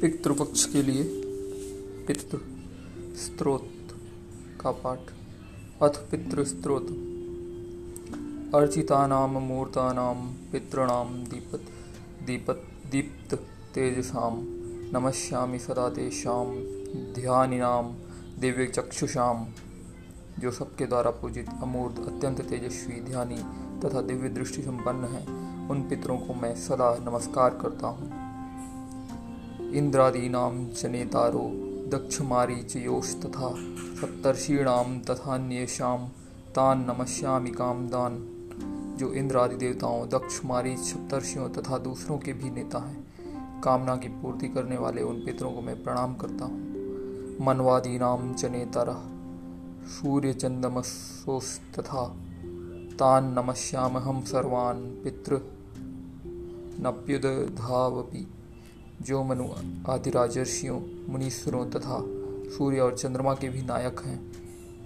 पितृपक्ष के लिए पितृ स्त्रोत का पाठ। अथ पितृस्त्रोत अर्चितानाम, मूर्तानाम, पितॄणाम, दीपत दीपत, दीप्त तेजसाम, नमस्यामि सदा तेषाम ध्यानिनाम दिव्य चक्षुषाम जो सबके द्वारा पूजित अमूर्त, अत्यंत तेजस्वी, ध्यानी तथा दिव्य दृष्टि संपन्न है, उन पितरों को मैं सदा नमस्कार करता हूँ। इंद्रादीनां च नेतारो दक्षमारीचयोस्तथा सप्तर्षीणां तथान्येषां तान् नमस्यामि कामदान जो इंद्र आदि देवताओं दक्ष सप्तर्षियों तथा दूसरों के भी नेता हैं, कामना की पूर्ति करने वाले उन पितरों को मैं प्रणाम करता हूँ। मनवादीनाम च नेतर सूर्य तथा तान नमस्याम हम सर्वान् पितृ, नप्युदधावपि। जो मनु आदि राजर्षियों, मुनीश्वरों तथा सूर्य और चंद्रमा के भी नायक हैं,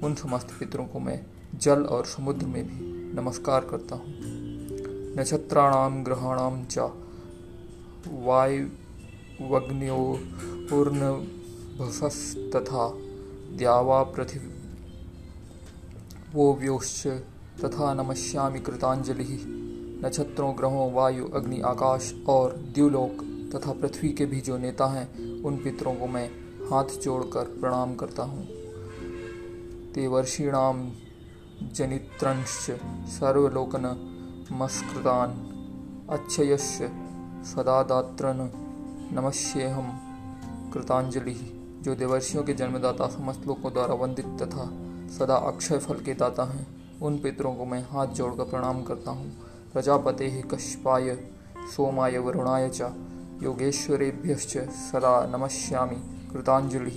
उन समस्त पितरों को मैं जल और समुद्र में भी नमस्कार करता हूँ। नक्षत्राणाम ग्रहाणाम च वायुवग्न्योर्नभसस् तथा द्यावा पृथिवी। वो व्योश्च तथा नमस्यामि कृतांजलि। नक्षत्रों, ग्रहों, वायु, अग्नि, आकाश और द्युलोक तथा पृथ्वी के भी जो नेता हैं, उन पितरों को मैं हाथ जोड़कर प्रणाम करता हूँ। तेवर्षीणाम जनित्रंश सर्वलोकन मस्कृतान अच्छयश सदादात्रन नमस्येहम कृतांजलि, जो देवर्षियों के जन्मदाता समस्त लोगों द्वारा वंदित तथा सदा अक्षय फल के दाता हैं, उन पितरों को मैं हाथ जोड़कर प्रणाम करता हूँ। प्रजापते कश्यपाय, सोमाय वरुणाय च योगेश्वरेभ्यश्च सदा नमस्यामि। कृतांजलि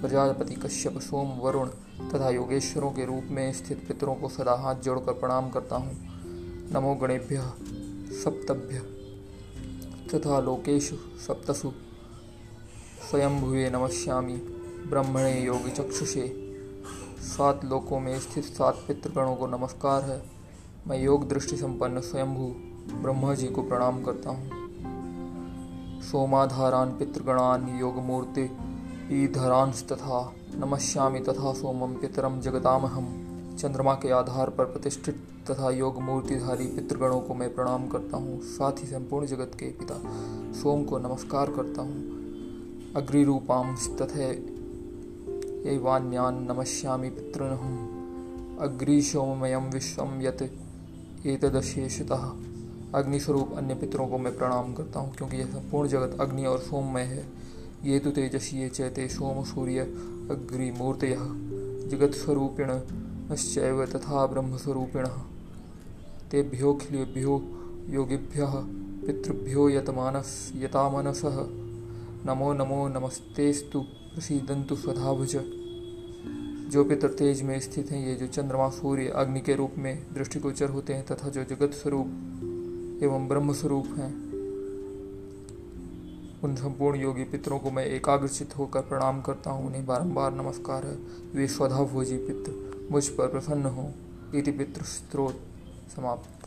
प्रजापति कश्यप सोम वरुण तथा योगेश्वरों के रूप में स्थित पितरों को सदा हाथ जोड़कर प्रणाम करता हूँ। नमो गणेभ्य सप्तभ्य तथा लोकेशु सप्तसु। स्वयंभुवे नमस्यामि। ब्रह्मणे योगी चक्षुषे सात लोकों में स्थित सात पितृगणों को नमस्कार है। मैं योग दृष्टि संपन्न स्वयंभू ब्रह्मा जी को प्रणाम करता हूँ। सोमाधारान् पितृगणान् योगमूर्ति ईधरांस्तथा नमस्यामि तथा सोमम पितरम जगतामहम चंद्रमा के आधार पर प्रतिष्ठित तथा योग मूर्तिधारी पितृगणों को मैं प्रणाम करता हूँ। साथ ही संपूर्ण जगत के पिता सोम को नमस्कार करता हूँ। अग्रिरूपां तथे एवान्यान नमस्यामि पितृन अग्रिशोमयम विश्वम यत एतदशेषतः अग्निस्वरूप अन्य पितरों को मैं प्रणाम करता हूँ, क्योंकि यह संपूर्ण जगत अग्नि और सोममय है। ये तो तेजसी चैते, सोम, सूर्य अग्रिमूर्त जगत स्वरूपिण तथा ब्रह्मस्वरूपिण तेभ्योऽखिलेभ्यो योगिभ्य, पितृभ्यो यतमानस, यतामनस। नमो नमो नमस्तेस्तु प्रसीदंतु स्वधाभुज। जो पितर तेज में स्थित हैं, ये जो चंद्रमा, सूर्य, अग्नि के रूप में दृष्टिगोचर होते हैं, तथा जो जगत स्वरूप एवं ब्रह्म स्वरूप हैं। उन संपूर्ण योगी पितरों को मैं एकाग्रचित होकर प्रणाम करता हूँ, उन्हें बारंबार नमस्कार है। वे स्वधा भोजी पित्र मुझ पर प्रसन्न हो। इति पितृ स्त्रोत समाप्त।